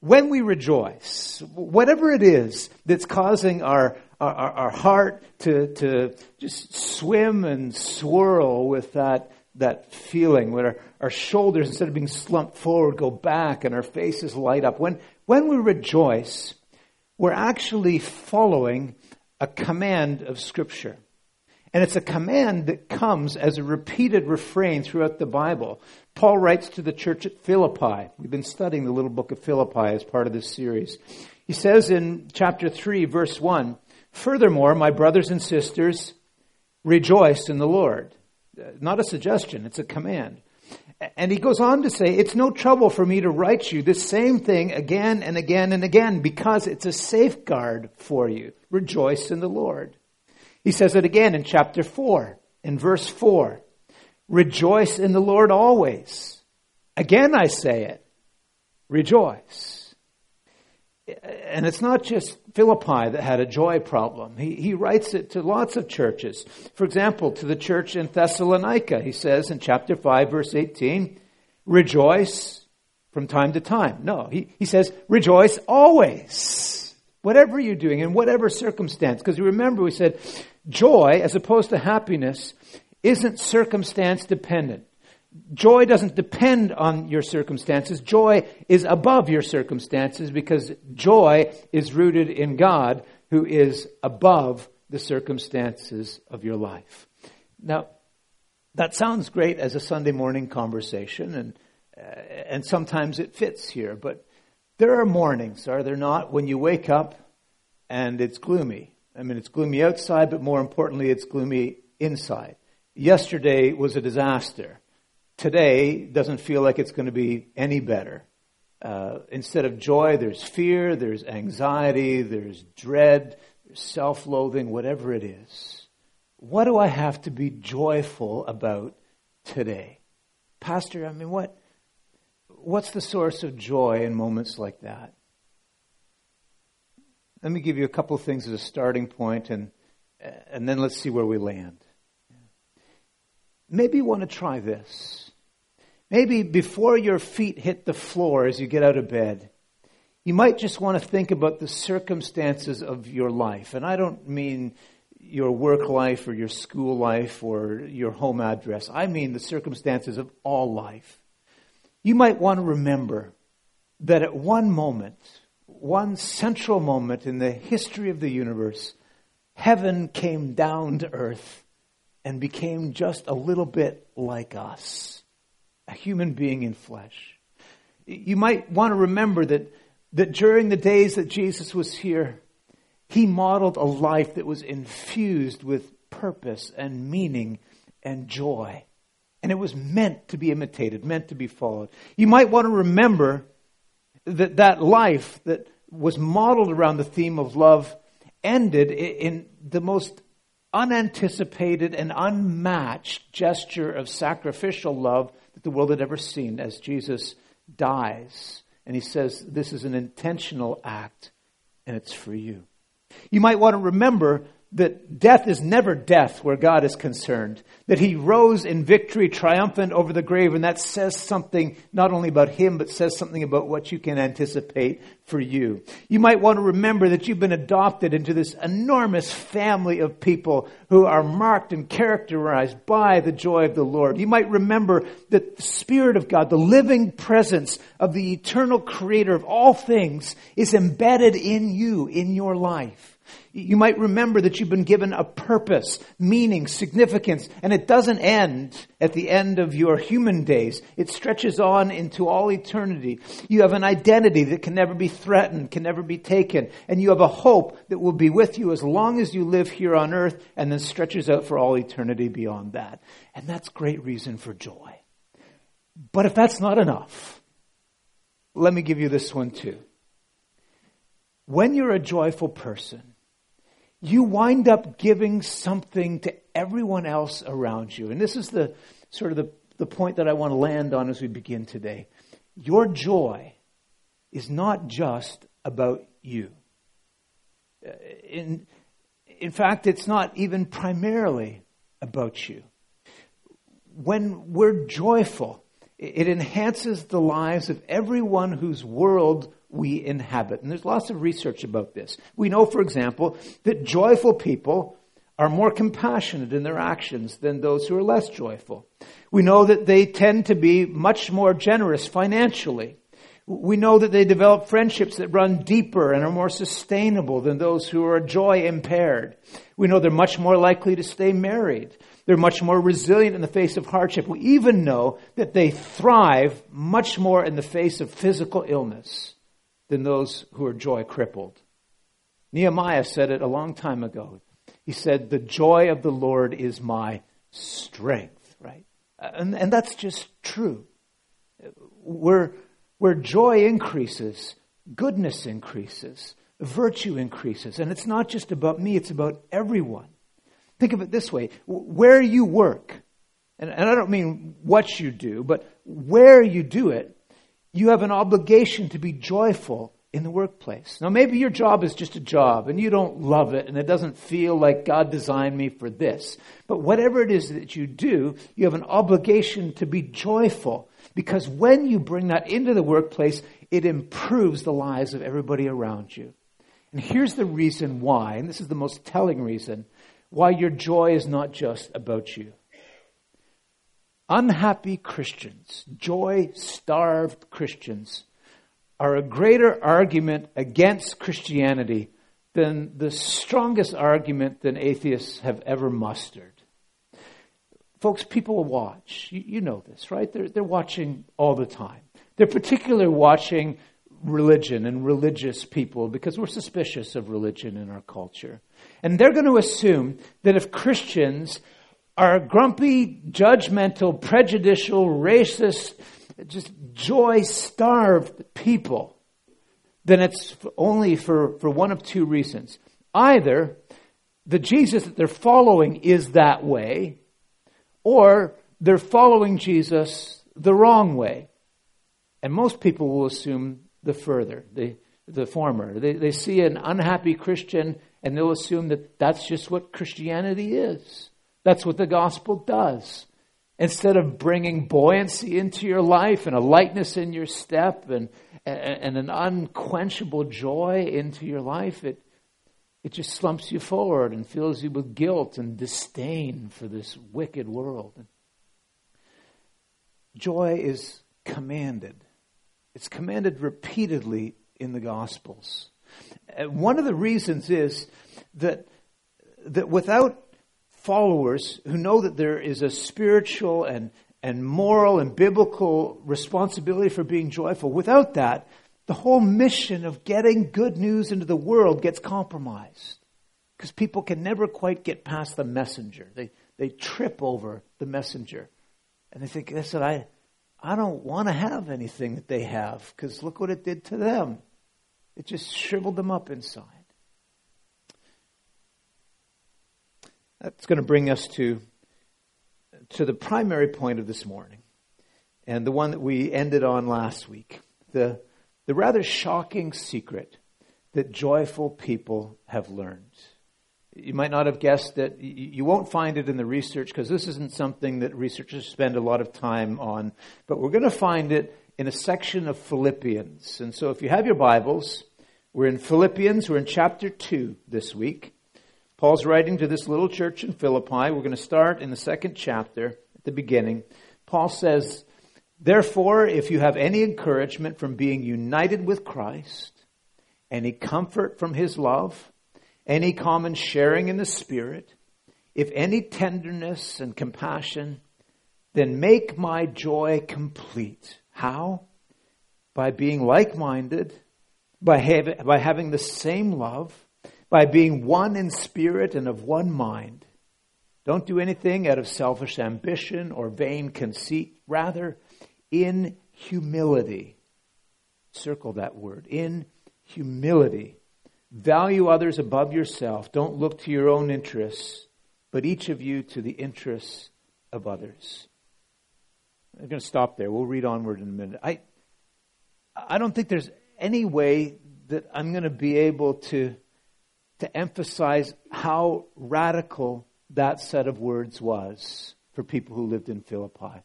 when we rejoice, whatever it is that's causing our, our, our heart to, to just swim and swirl with that, that feeling, where our, our shoulders, instead of being slumped forward, go back and our faces light up. When, when we rejoice, we're actually following a command of Scripture. And it's a command that comes as a repeated refrain throughout the Bible. Paul writes to the church at Philippi. We've been studying the little book of Philippi as part of this series. He says in chapter 3, verse 1 Furthermore, my brothers and sisters, rejoice in the Lord. Uh, not a suggestion, it's a command. And he goes on to say, It's no trouble for me to write you this same thing again and again and again because it's a safeguard for you. Rejoice in the Lord. He says it again in chapter 4, in verse 4. Rejoice in the Lord always. Again, I say it. Rejoice. And it's not just Philippi that had a joy problem. He, he writes it to lots of churches. For example, to the church in Thessalonica, he says in chapter 5, verse 18, rejoice from time to time. No, he, he says, rejoice always. Whatever you're doing, in whatever circumstance. Because you remember, we said, joy, as opposed to happiness, isn't circumstance dependent. Joy doesn't depend on your circumstances. Joy is above your circumstances because joy is rooted in God who is above the circumstances of your life. Now, that sounds great as a Sunday morning conversation and uh, and sometimes it fits here, but there are mornings, are there not, when you wake up and it's gloomy. I mean, it's gloomy outside, but more importantly, it's gloomy inside. Yesterday was a disaster. Today doesn't feel like it's going to be any better. Uh, instead of joy, there's fear, there's anxiety, there's dread, there's self loathing, whatever it is. What do I have to be joyful about today? Pastor, I mean, what, what's the source of joy in moments like that? Let me give you a couple of things as a starting point, and, and then let's see where we land. Maybe you want to try this. Maybe before your feet hit the floor as you get out of bed, you might just want to think about the circumstances of your life. And I don't mean your work life or your school life or your home address. I mean the circumstances of all life. You might want to remember that at one moment, one central moment in the history of the universe, heaven came down to earth and became just a little bit like us, a human being in flesh. You might want to remember that, that during the days that Jesus was here, he modeled a life that was infused with purpose and meaning and joy. And it was meant to be imitated, meant to be followed. You might want to remember that that life that was modeled around the theme of love ended in the most unanticipated and unmatched gesture of sacrificial love that the world had ever seen as Jesus dies. And he says, This is an intentional act, and it's for you. You might want to remember that death is never death where God is concerned. That he rose in victory, triumphant over the grave, and that says something not only about him, but says something about what you can anticipate for you. You might want to remember that you've been adopted into this enormous family of people who are marked and characterized by the joy of the Lord. You might remember that the Spirit of God, the living presence of the eternal creator of all things, is embedded in you, in your life. You might remember that you've been given a purpose, meaning, significance, and it doesn't end at the end of your human days. It stretches on into all eternity. You have an identity that can never be threatened, can never be taken, and you have a hope that will be with you as long as you live here on earth and then stretches out for all eternity beyond that. And that's great reason for joy. But if that's not enough, let me give you this one too. When you're a joyful person, you wind up giving something to everyone else around you. And this is the sort of the, the point that I want to land on as we begin today. Your joy is not just about you. Uh, in, in fact, it's not even primarily about you. When we're joyful, It enhances the lives of everyone whose world we inhabit. And there's lots of research about this. We know, for example, that joyful people are more compassionate in their actions than those who are less joyful. We know that they tend to be much more generous financially. We know that they develop friendships that run deeper and are more sustainable than those who are joy impaired. We know they're much more likely to stay married. They're much more resilient in the face of hardship. We even know that they thrive much more in the face of physical illness than those who are joy crippled. Nehemiah said it a long time ago. He said, The joy of the Lord is my strength, right? And, and that's just true. Where, where joy increases, goodness increases, virtue increases. And it's not just about me, it's about everyone. Think of it this way where you work, and, and I don't mean what you do, but where you do it, you have an obligation to be joyful in the workplace. Now, maybe your job is just a job and you don't love it and it doesn't feel like God designed me for this. But whatever it is that you do, you have an obligation to be joyful because when you bring that into the workplace, it improves the lives of everybody around you. And here's the reason why, and this is the most telling reason why your joy is not just about you. Unhappy Christians, joy starved Christians, are a greater argument against Christianity than the strongest argument that atheists have ever mustered. Folks, people watch. You, you, know this, right? They're, they're watching all the time. They're particularly watching religion and religious people because we're suspicious of religion in our culture. And they're going to assume that if Christians are grumpy, judgmental, prejudicial, racist, just joy starved people, then it's only for, for one of two reasons. Either the Jesus that they're following is that way, or they're following Jesus the wrong way. And most people will assume the further, the, the former. They, they see an unhappy Christian and they'll assume that that's just what Christianity is. That's what the gospel does. Instead of bringing buoyancy into your life and a lightness in your step and, and an unquenchable joy into your life, it, it just slumps you forward and fills you with guilt and disdain for this wicked world. Joy is commanded. It's commanded repeatedly in the Gospels. Uh, one of the reasons is that, that without followers who know that there is a spiritual and, and moral and biblical responsibility for being joyful, without that, the whole mission of getting good news into the world gets compromised. Because people can never quite get past the messenger. They, they trip over the messenger. And they think, listen, I, I don't want to have anything that they have because look what it did to them. It just shriveled them up inside. That's going to bring us to, to the primary point of this morning, and the one that we ended on last week the, the rather shocking secret that joyful people have learned. You might not have guessed that. You won't find it in the research because this isn't something that researchers spend a lot of time on, but we're going to find it in a section of Philippians. And so if you have your Bibles, we're in Philippians. We're in chapter 2 this week. Paul's writing to this little church in Philippi. We're going to start in the second chapter at the beginning. Paul says, Therefore, if you have any encouragement from being united with Christ, any comfort from his love, any common sharing in the Spirit, if any tenderness and compassion, then make my joy complete. How? By being like minded by, by having the same love, by being one in spirit and of one mind. Don't do anything out of selfish ambition or vain conceit. Rather, in humility. Circle that word. In humility. Value others above yourself. Don't look to your own interests, but each of you to the interests of others. I'm going to stop there. We'll read onward in a minute. I, I don't think there's any way that I'm going to be able to, to emphasize how radical that set of words was for people who lived in Philippi.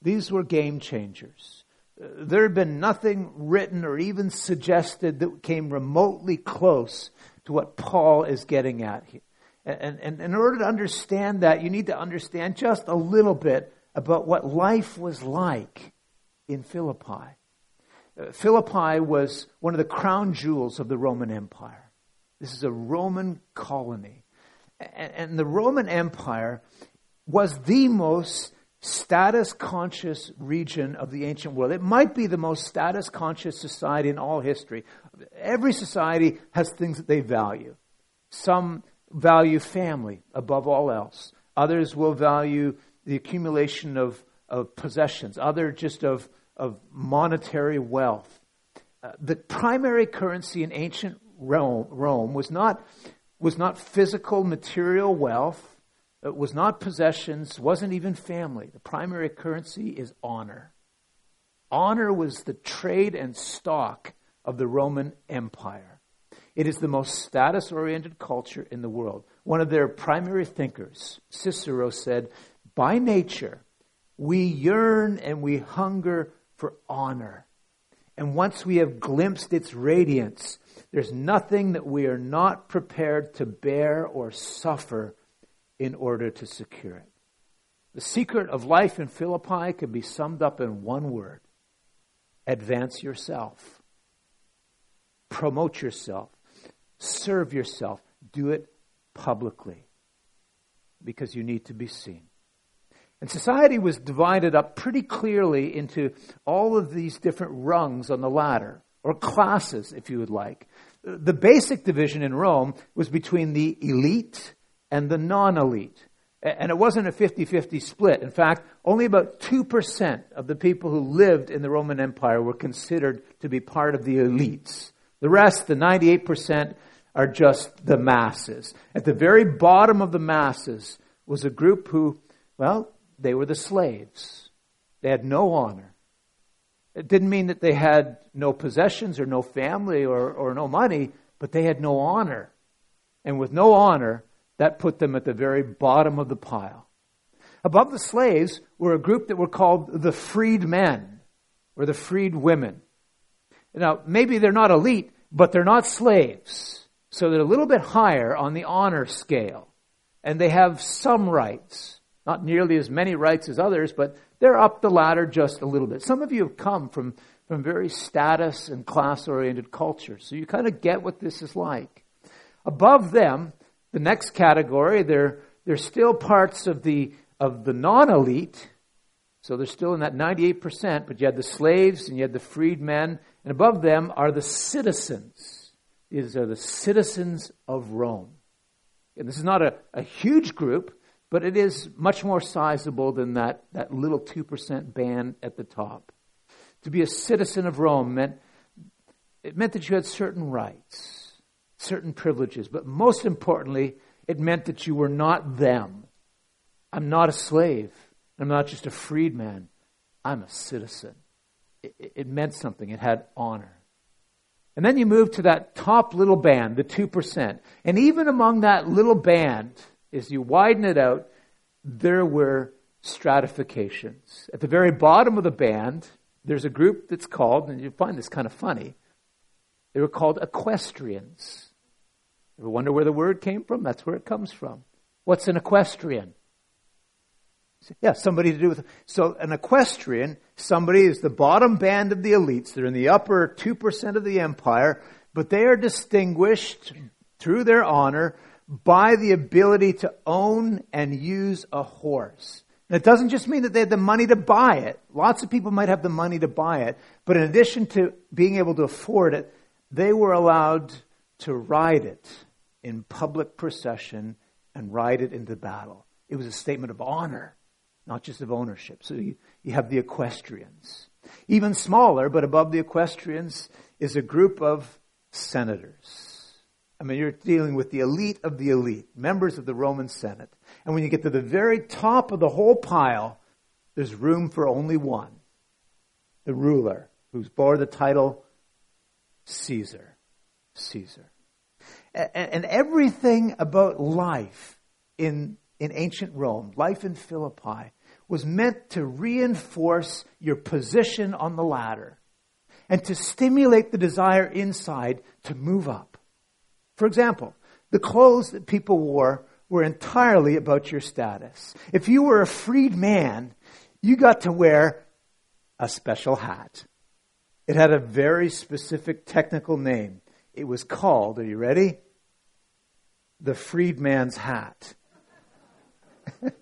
These were game changers. There had been nothing written or even suggested that came remotely close to what Paul is getting at here. And, and, and in order to understand that, you need to understand just a little bit about what life was like in Philippi. Uh, Philippi was one of the crown jewels of the Roman Empire. This is a Roman colony. And, the Roman Empire was the most status conscious region of the ancient world. It might be the most status conscious society in all history. Every society has things that they value. Some value family above all else. Others will value the accumulation of, of possessions. Others just of, of monetary wealth. Uh, the primary currency in ancient Rome, Rome was not, was not physical material wealth. It was not possessions, wasn't even family. The primary currency is honor. Honor was the trade and stock of the Roman Empire. It is the most status oriented culture in the world. One of their primary thinkers, Cicero, said, By nature, we yearn and we hunger for honor. And once we have glimpsed its radiance, there's nothing that we are not prepared to bear or suffer in order to secure it. The secret of life in Philippi can be summed up in one word advance yourself, promote yourself, serve yourself, do it publicly because you need to be seen. And society was divided up pretty clearly into all of these different rungs on the ladder, or classes, if you would like. The basic division in Rome was between the elite and the non elite. And it wasn't a 50 50 split. In fact, only about 2% of the people who lived in the Roman Empire were considered to be part of the elites. The rest, the 98%, are just the masses. At the very bottom of the masses was a group who, well, they were the slaves. They had no honor. It didn't mean that they had no possessions or no family or, or no money, but they had no honor. And with no honor, that put them at the very bottom of the pile. Above the slaves were a group that were called the freed men or the freed women. Now, maybe they're not elite, but they're not slaves. So they're a little bit higher on the honor scale. And they have some rights. Not nearly as many rights as others, but they're up the ladder just a little bit. Some of you have come from, from very status and class oriented cultures, so you kind of get what this is like. Above them the next category, they're, they're still parts of the, of the non elite. So they're still in that 98%, but you had the slaves and you had the freedmen, and above them are the citizens. These are the citizens of Rome. And this is not a, a huge group, but it is much more sizable than that, that little 2% band at the top. To be a citizen of Rome meant, it meant that you had certain rights certain privileges. But most importantly, it meant that you were not them. I'm not a slave. I'm not just a freedman. I'm a citizen. It, it meant something. It had honor. And then you move to that top little band, the 2%. And even among that little band, as you widen it out, there were stratifications. At the very bottom of the band, there's a group that's called, and you find this kind of funny, they were called equestrians. Ever wonder where the word came from? That's where it comes from. What's an equestrian? Yeah, somebody to do with. So an equestrian, somebody is the bottom band of the elites. They're in the upper 2% of the empire, but they are distinguished through their honor by the ability to own and use a horse. It doesn't just mean that they had the money to buy it. Lots of people might have the money to buy it, but in addition to being able to afford it, they were allowed to ride it in public procession and ride it into battle. It was a statement of honor, not just of ownership. So you, you have the equestrians. Even smaller, but above the equestrians, is a group of senators. I mean, you're dealing with the elite of the elite, members of the Roman Senate. And when you get to the very top of the whole pile, there's room for only one the ruler, who's bore the title Caesar. Caesar and everything about life in, in ancient Rome, life in Philippi, was meant to reinforce your position on the ladder and to stimulate the desire inside to move up. For example, the clothes that people wore were entirely about your status. If you were a freed man, you got to wear a special hat. It had a very specific technical name. It was called, are you ready? The freedman's hat.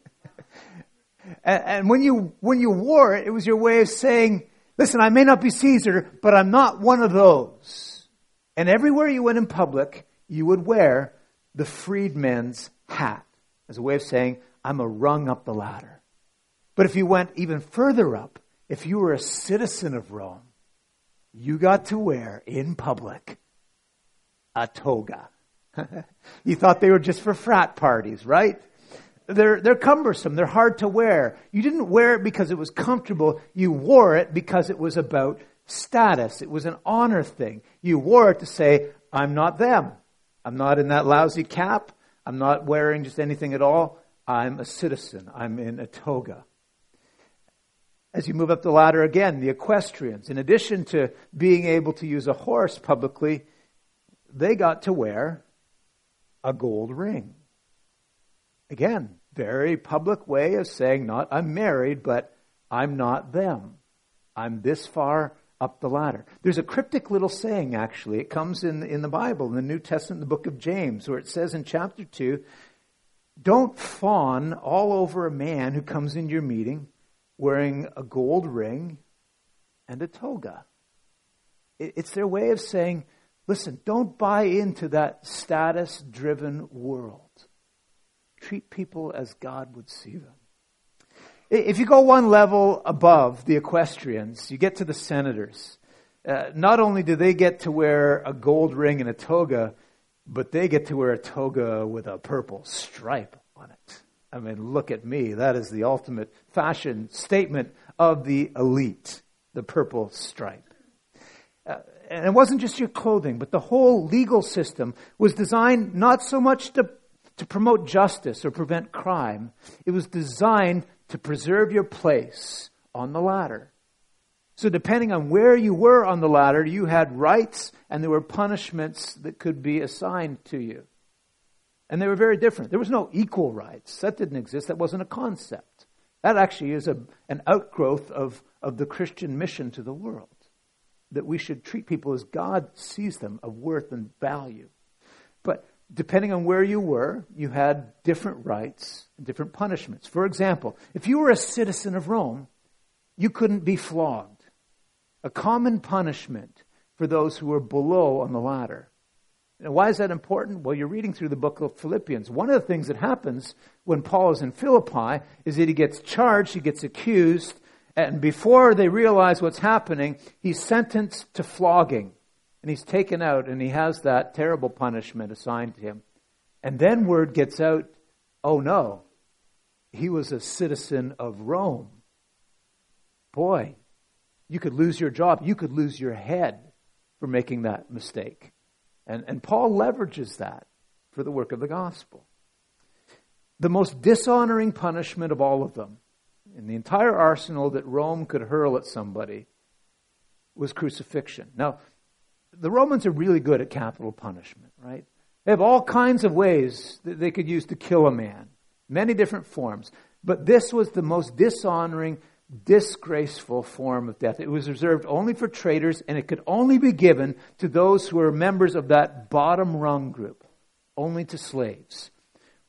and, when you, when you wore it, it was your way of saying, listen, I may not be Caesar, but I'm not one of those. And everywhere you went in public, you would wear the freedman's hat as a way of saying, I'm a rung up the ladder. But if you went even further up, if you were a citizen of Rome, you got to wear in public a toga. you thought they were just for frat parties, right? They're, they're cumbersome. They're hard to wear. You didn't wear it because it was comfortable. You wore it because it was about status. It was an honor thing. You wore it to say, I'm not them. I'm not in that lousy cap. I'm not wearing just anything at all. I'm a citizen. I'm in a toga. As you move up the ladder again, the equestrians, in addition to being able to use a horse publicly, they got to wear a gold ring. Again, very public way of saying not I'm married, but I'm not them. I'm this far up the ladder. There's a cryptic little saying, actually. It comes in, in the Bible, in the New Testament, the book of James, where it says in chapter 2, don't fawn all over a man who comes into your meeting wearing a gold ring and a toga. It, it's their way of saying, listen, don't buy into that status driven world. Treat people as God would see them. If you go one level above the equestrians, you get to the senators. Uh, not only do they get to wear a gold ring and a toga, but they get to wear a toga with a purple stripe on it. I mean, look at me. That is the ultimate fashion statement of the elite, the purple stripe. Uh, and it wasn't just your clothing, but the whole legal system was designed not so much to, to promote justice or prevent crime. It was designed to preserve your place on the ladder. So, depending on where you were on the ladder, you had rights and there were punishments that could be assigned to you. And they were very different. There was no equal rights. That didn't exist. That wasn't a concept. That actually is a, an outgrowth of, of the Christian mission to the world. That we should treat people as God sees them of worth and value. But depending on where you were, you had different rights and different punishments. For example, if you were a citizen of Rome, you couldn't be flogged. A common punishment for those who were below on the ladder. Now, why is that important? Well, you're reading through the book of Philippians. One of the things that happens when Paul is in Philippi is that he gets charged, he gets accused, and before they realize what's happening, he's sentenced to flogging. And he's taken out and he has that terrible punishment assigned to him. And then word gets out oh no, he was a citizen of Rome. Boy, you could lose your job. You could lose your head for making that mistake. And, and Paul leverages that for the work of the gospel. The most dishonoring punishment of all of them, in the entire arsenal that Rome could hurl at somebody, was crucifixion. Now, the Romans are really good at capital punishment, right? They have all kinds of ways that they could use to kill a man, many different forms. But this was the most dishonoring, disgraceful form of death. It was reserved only for traitors, and it could only be given to those who were members of that bottom rung group, only to slaves.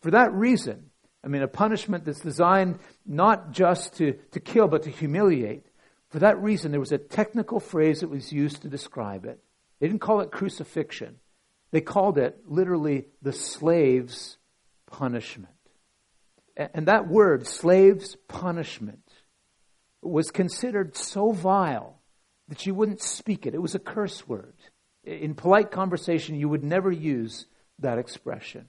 For that reason, I mean, a punishment that's designed not just to, to kill, but to humiliate. For that reason, there was a technical phrase that was used to describe it. They didn't call it crucifixion. They called it literally the slave's punishment. And that word, slave's punishment, was considered so vile that you wouldn't speak it. It was a curse word. In polite conversation, you would never use that expression.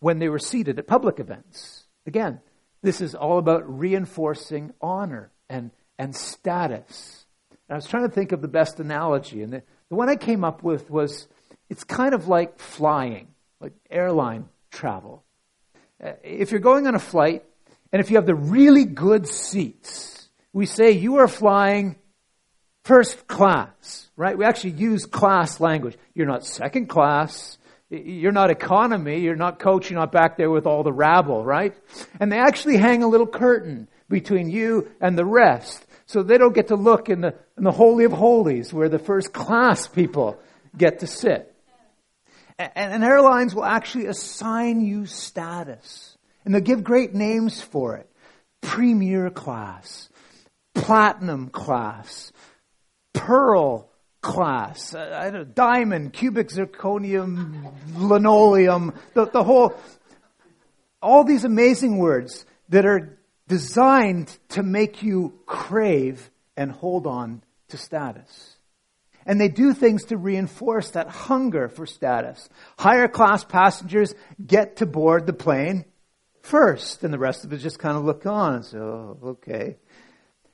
When they were seated at public events, again, this is all about reinforcing honor and, and status. I was trying to think of the best analogy, and the, the one I came up with was it's kind of like flying, like airline travel. Uh, if you're going on a flight And if you have the really good seats, we say you are flying first class, right? We actually use class language. You're not second class. You're not economy. You're not coach. You're not back there with all the rabble, right? And they actually hang a little curtain between you and the rest. So they don't get to look in the, in the Holy of Holies where the first class people get to sit. And, and airlines will actually assign you status. And they'll give great names for it. Premier class, platinum class, pearl class, uh, diamond, cubic zirconium, linoleum, the, the whole, all these amazing words that are designed to make you crave and hold on to status. And they do things to reinforce that hunger for status. Higher class passengers get to board the plane first, and the rest of us just kind of look on and say, oh, okay.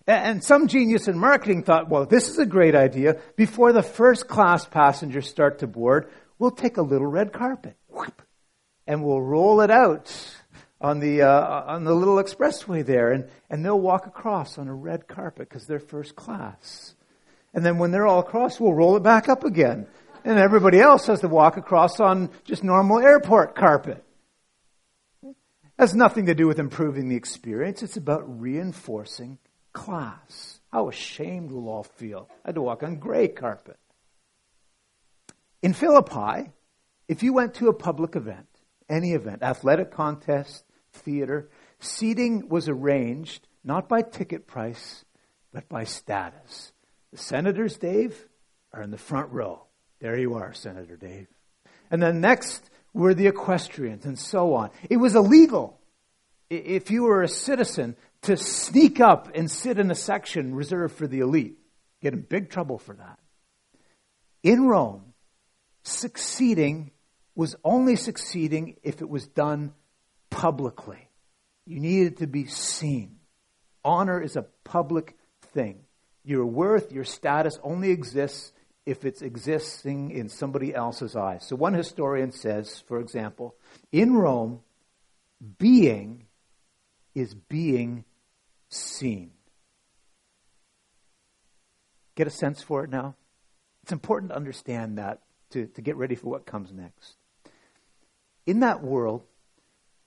And some genius in marketing thought, well, this is a great idea. Before the first class passengers start to board, we'll take a little red carpet and we'll roll it out on the, uh, on the little expressway there and, and they'll walk across on a red carpet because they're first class. And then when they're all across, we'll roll it back up again. And everybody else has to walk across on just normal airport carpet. It has nothing to do with improving the experience. It's about reinforcing class. How ashamed we'll all feel. I had to walk on gray carpet. In Philippi, if you went to a public event, any event, athletic contest, theater, seating was arranged not by ticket price, but by status. The senators, Dave, are in the front row. There you are, Senator Dave. And then next were the equestrians and so on. It was illegal. If you were a citizen to sneak up and sit in a section reserved for the elite. Get in big trouble for that. In Rome, succeeding was only succeeding if it was done publicly. You needed to be seen. Honor is a public thing. Your worth, your status only exists if it's existing in somebody else's eyes. So one historian says, for example, in Rome, being is being seen. Get a sense for it now? It's important to understand that to, to get ready for what comes next. In that world,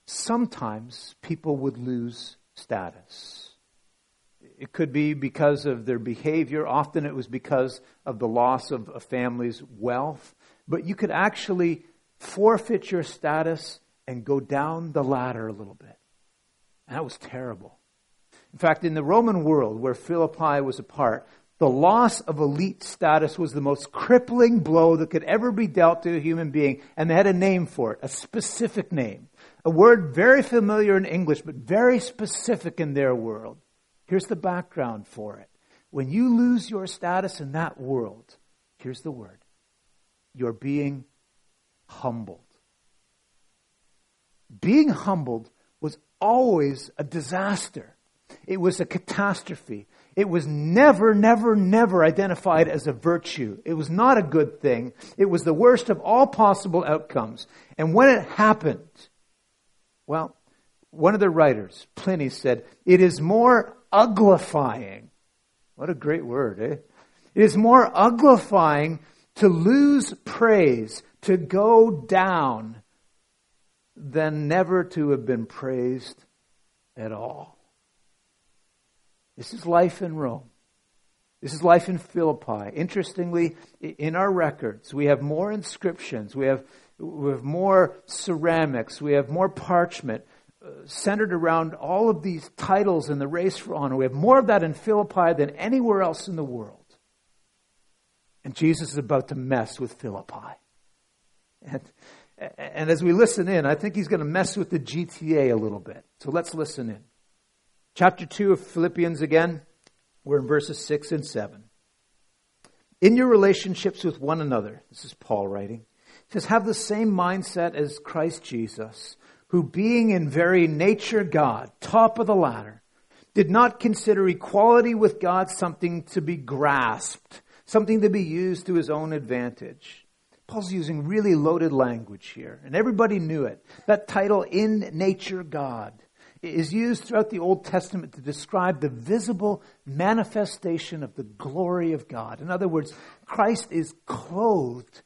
sometimes people would lose status. It could be because of their behavior. Often it was because of the loss of a family's wealth. But you could actually forfeit your status and go down the ladder a little bit. And that was terrible. In fact, in the Roman world where Philippi was a part, the loss of elite status was the most crippling blow that could ever be dealt to a human being, and they had a name for it, a specific name. A word very familiar in English, but very specific in their world. Here's the background for it. When you lose your status in that world, here's the word you're being humbled. Being humbled was always a disaster. It was a catastrophe. It was never, never, never identified as a virtue. It was not a good thing. It was the worst of all possible outcomes. And when it happened, well, one of the writers, Pliny, said, it is more uglifying. What a great word, eh? It is more uglifying to lose praise, to go down, than never to have been praised at all. This is life in Rome. This is life in Philippi. Interestingly, in our records, we have more inscriptions, we have, we have more ceramics, we have more parchment uh, centered around all of these titles in the race for honor. We have more of that in Philippi than anywhere else in the world. And Jesus is about to mess with Philippi. And, and as we listen in, I think he's going to mess with the GTA a little bit. So let's listen in. Chapter 2 of Philippians again, we're in verses 6 and 7. In your relationships with one another, this is Paul writing, it says, have the same mindset as Christ Jesus, who being in very nature God, top of the ladder, did not consider equality with God something to be grasped, something to be used to his own advantage. Paul's using really loaded language here, and everybody knew it. That title, In Nature God. Is used throughout the Old Testament to describe the visible manifestation of the glory of God. In other words, Christ is clothed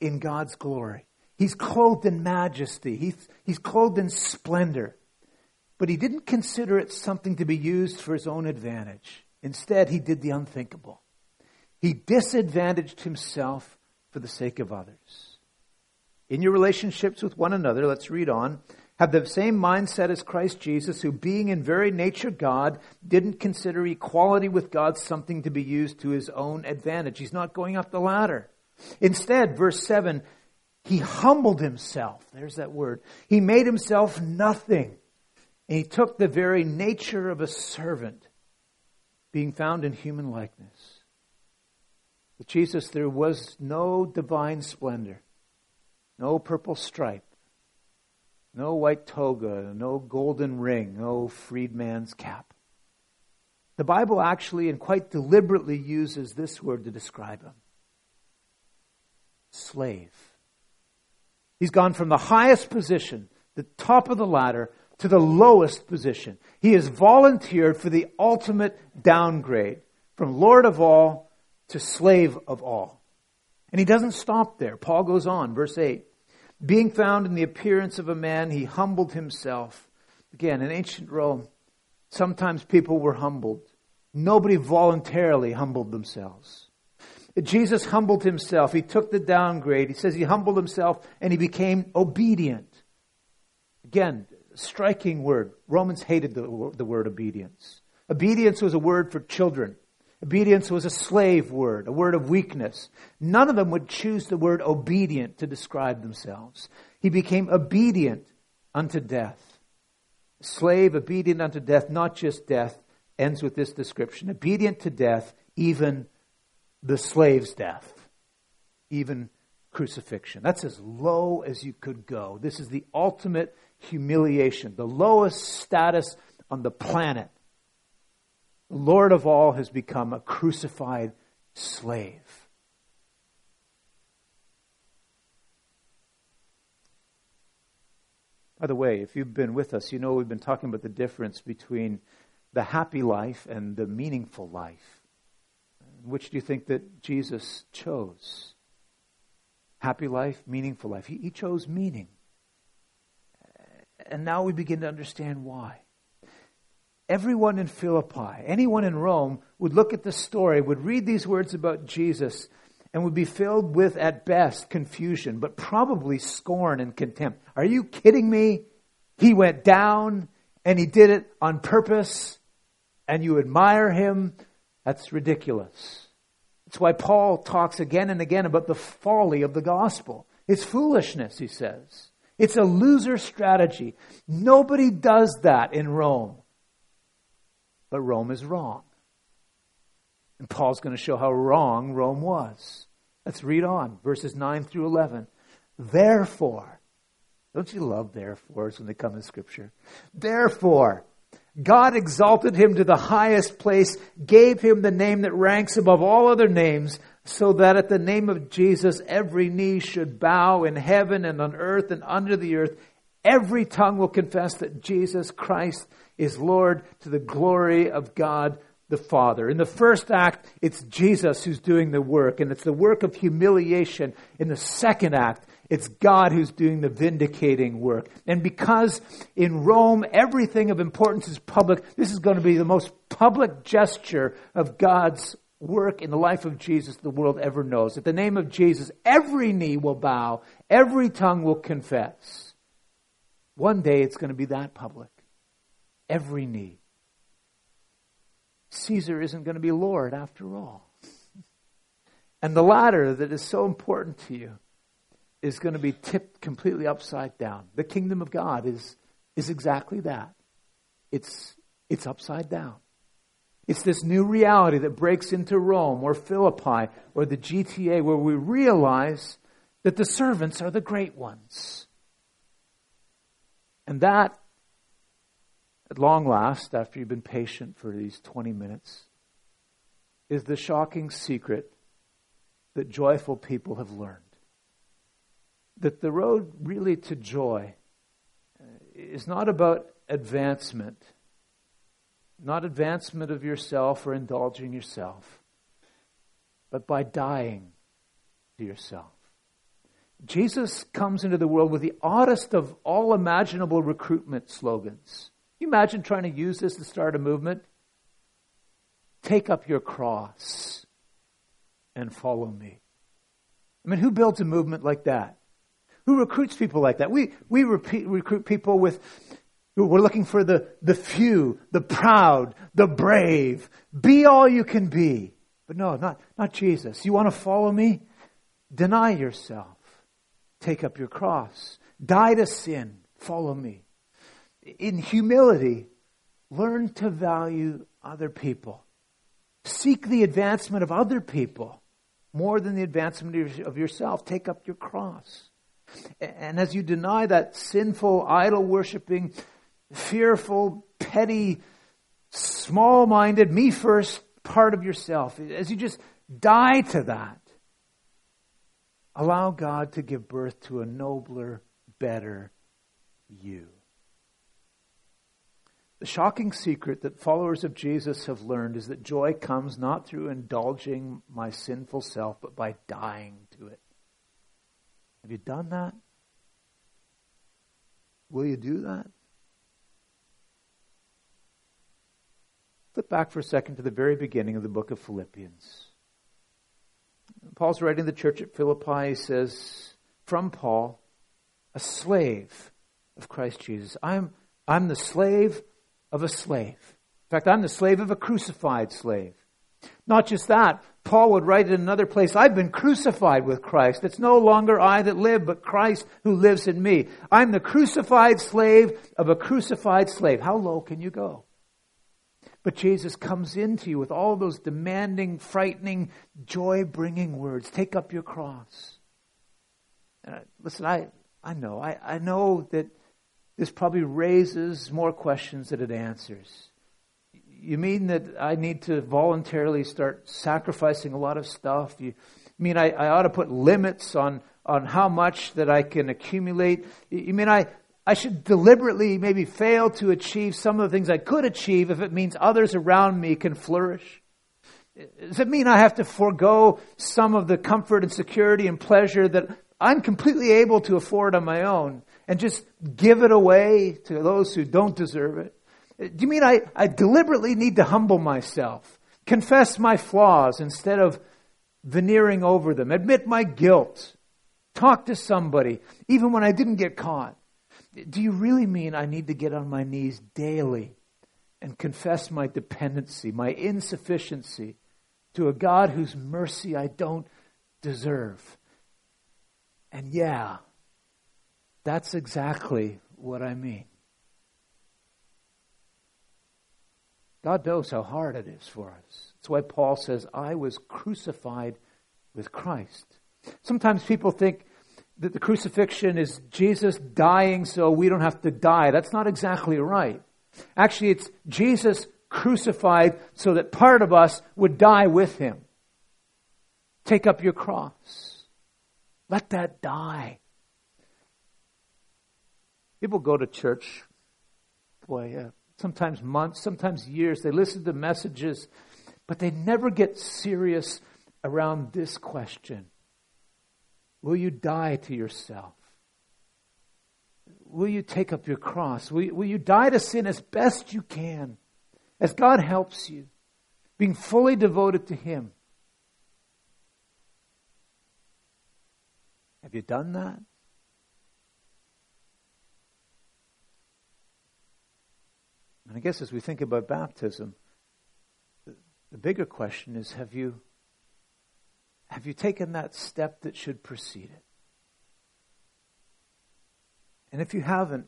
in God's glory. He's clothed in majesty. He's, he's clothed in splendor. But he didn't consider it something to be used for his own advantage. Instead, he did the unthinkable. He disadvantaged himself for the sake of others. In your relationships with one another, let's read on, have the same mindset as Christ Jesus, who being in very nature God, didn't consider equality with God something to be used to his own advantage. He's not going up the ladder. Instead, verse 7, he humbled himself. There's that word. He made himself nothing. And he took the very nature of a servant, being found in human likeness. With Jesus, there was no divine splendor, no purple stripe, no white toga, no golden ring, no freedman's cap. The Bible actually and quite deliberately uses this word to describe him slave. He's gone from the highest position, the top of the ladder, to the lowest position. He has volunteered for the ultimate downgrade from Lord of all to slave of all. And he doesn't stop there. Paul goes on, verse 8. Being found in the appearance of a man, he humbled himself. Again, in ancient Rome, sometimes people were humbled. Nobody voluntarily humbled themselves. Jesus humbled himself. He took the downgrade. He says he humbled himself and he became obedient. Again, striking word. Romans hated the, the word obedience. Obedience was a word for children. Obedience was a slave word, a word of weakness. None of them would choose the word obedient to describe themselves. He became obedient unto death. Slave obedient unto death, not just death, ends with this description. Obedient to death, even the slave's death, even crucifixion. That's as low as you could go. This is the ultimate humiliation, the lowest status on the planet. Lord of all has become a crucified slave. By the way, if you've been with us, you know we've been talking about the difference between the happy life and the meaningful life. Which do you think that Jesus chose? Happy life, meaningful life. He, he chose meaning. And now we begin to understand why. Everyone in Philippi, anyone in Rome, would look at this story, would read these words about Jesus, and would be filled with, at best, confusion, but probably scorn and contempt. Are you kidding me? He went down and he did it on purpose, and you admire him. That's ridiculous. That's why Paul talks again and again about the folly of the gospel. It's foolishness, he says. It's a loser strategy. Nobody does that in Rome. But Rome is wrong. And Paul's going to show how wrong Rome was. Let's read on, verses 9 through 11. Therefore, don't you love therefores when they come in Scripture? Therefore, God exalted him to the highest place, gave him the name that ranks above all other names, so that at the name of Jesus every knee should bow in heaven and on earth and under the earth. Every tongue will confess that Jesus Christ is Lord to the glory of God the Father. In the first act, it's Jesus who's doing the work, and it's the work of humiliation. In the second act, it's God who's doing the vindicating work. And because in Rome everything of importance is public, this is going to be the most public gesture of God's work in the life of Jesus the world ever knows. At the name of Jesus, every knee will bow, every tongue will confess. One day it's going to be that public. Every knee. Caesar isn't going to be Lord after all. And the ladder that is so important to you is going to be tipped completely upside down. The kingdom of God is, is exactly that. It's, it's upside down. It's this new reality that breaks into Rome or Philippi or the GTA where we realize that the servants are the great ones. And that, at long last, after you've been patient for these 20 minutes, is the shocking secret that joyful people have learned. That the road really to joy uh, is not about advancement. Not advancement of yourself or indulging yourself, but by dying to yourself. Jesus comes into the world with the oddest of all imaginable recruitment slogans. You imagine trying to use this to start a movement? Take up your cross and follow me. I mean, who builds a movement like that? Who recruits people like that? We, we repeat, recruit people with, we're looking for the, the few, the proud, the brave. Be all you can be. But no, not, not Jesus. You want to follow me? Deny yourself. Take up your cross. Die to sin. Follow me. In humility, learn to value other people. Seek the advancement of other people more than the advancement of yourself. Take up your cross. And as you deny that sinful, idol worshiping, fearful, petty, small minded, me first part of yourself, as you just die to that, allow God to give birth to a nobler, better you. The shocking secret that followers of Jesus have learned is that joy comes not through indulging my sinful self, but by dying to it. Have you done that? Will you do that? Flip back for a second to the very beginning of the book of Philippians. Paul's writing the church at Philippi. He says, From Paul, a slave of Christ Jesus. I'm, I'm the slave of a slave. In fact, I'm the slave of a crucified slave. Not just that, Paul would write in another place, I've been crucified with Christ. It's no longer I that live, but Christ who lives in me. I'm the crucified slave of a crucified slave. How low can you go? But Jesus comes into you with all those demanding, frightening, joy bringing words. Take up your cross. Uh, listen, I, I know. I, I know that this probably raises more questions than it answers. You mean that I need to voluntarily start sacrificing a lot of stuff? You mean I, I ought to put limits on, on how much that I can accumulate? You mean I, I should deliberately maybe fail to achieve some of the things I could achieve if it means others around me can flourish? Does it mean I have to forego some of the comfort and security and pleasure that I'm completely able to afford on my own and just give it away to those who don't deserve it? Do you mean I, I deliberately need to humble myself, confess my flaws instead of veneering over them, admit my guilt, talk to somebody, even when I didn't get caught? Do you really mean I need to get on my knees daily and confess my dependency, my insufficiency to a God whose mercy I don't deserve? And yeah, that's exactly what I mean. God knows how hard it is for us. That's why Paul says, I was crucified with Christ. Sometimes people think that the crucifixion is Jesus dying so we don't have to die. That's not exactly right. Actually, it's Jesus crucified so that part of us would die with him. Take up your cross. Let that die. People go to church, boy, uh, sometimes months, sometimes years. They listen to messages, but they never get serious around this question Will you die to yourself? Will you take up your cross? Will you, will you die to sin as best you can, as God helps you, being fully devoted to Him? Have you done that? And I guess as we think about baptism, the bigger question is have you have you taken that step that should precede it? And if you haven't,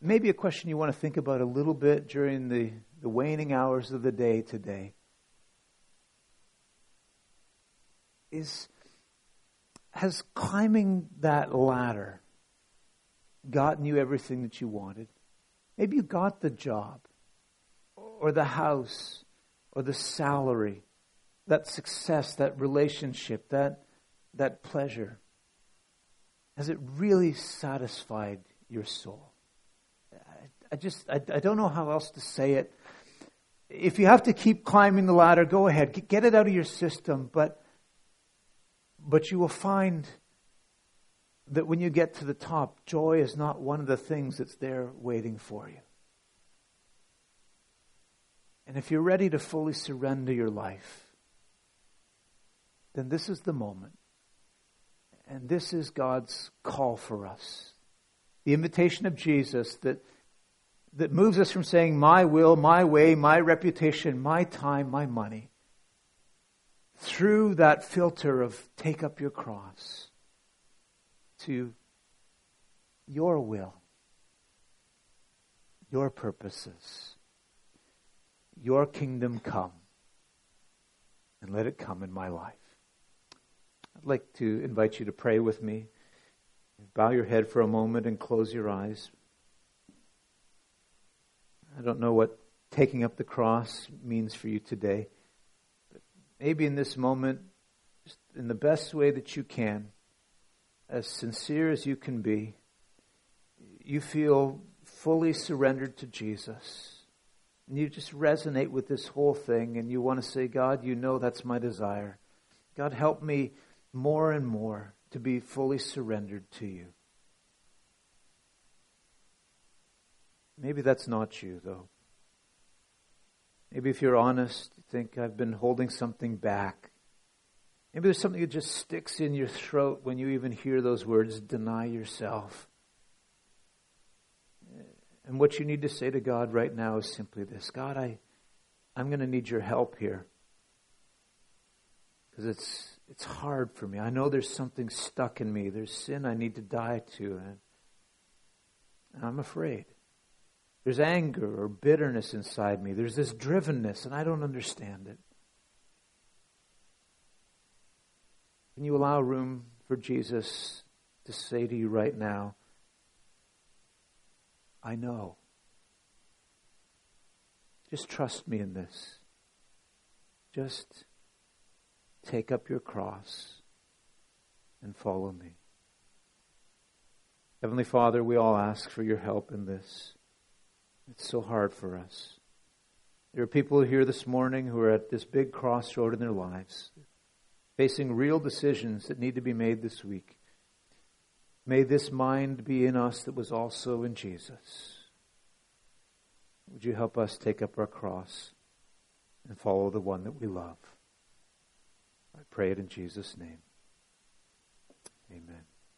maybe a question you want to think about a little bit during the, the waning hours of the day today is has climbing that ladder gotten you everything that you wanted? Maybe you got the job or the house or the salary that success, that relationship, that, that pleasure? Has it really satisfied your soul? I just, I, I don't know how else to say it. If you have to keep climbing the ladder, go ahead. Get it out of your system. But, but you will find that when you get to the top, joy is not one of the things that's there waiting for you. And if you're ready to fully surrender your life, then this is the moment. And this is God's call for us. The invitation of Jesus that, that moves us from saying, my will, my way, my reputation, my time, my money, through that filter of take up your cross to your will, your purposes, your kingdom come, and let it come in my life. I'd like to invite you to pray with me. Bow your head for a moment and close your eyes. I don't know what taking up the cross means for you today, but maybe in this moment, in the best way that you can, as sincere as you can be, you feel fully surrendered to Jesus. And you just resonate with this whole thing and you want to say, God, you know that's my desire. God, help me more and more to be fully surrendered to you. Maybe that's not you, though. Maybe if you're honest, you think I've been holding something back. Maybe there's something that just sticks in your throat when you even hear those words deny yourself. And what you need to say to God right now is simply this God, I, I'm going to need your help here. Because it's, it's hard for me. I know there's something stuck in me. There's sin I need to die to. And, I'm afraid. There's anger or bitterness inside me. There's this drivenness, and I don't understand it. Can you allow room for Jesus to say to you right now, I know. Just trust me in this. Just take up your cross and follow me. Heavenly Father, we all ask for your help in this. It's so hard for us. There are people here this morning who are at this big crossroad in their lives facing real decisions that need to be made this week. May this mind be in us that was also in Jesus. Would you help us take up our cross and follow the one that we love? Pray it in Jesus' name. Amen.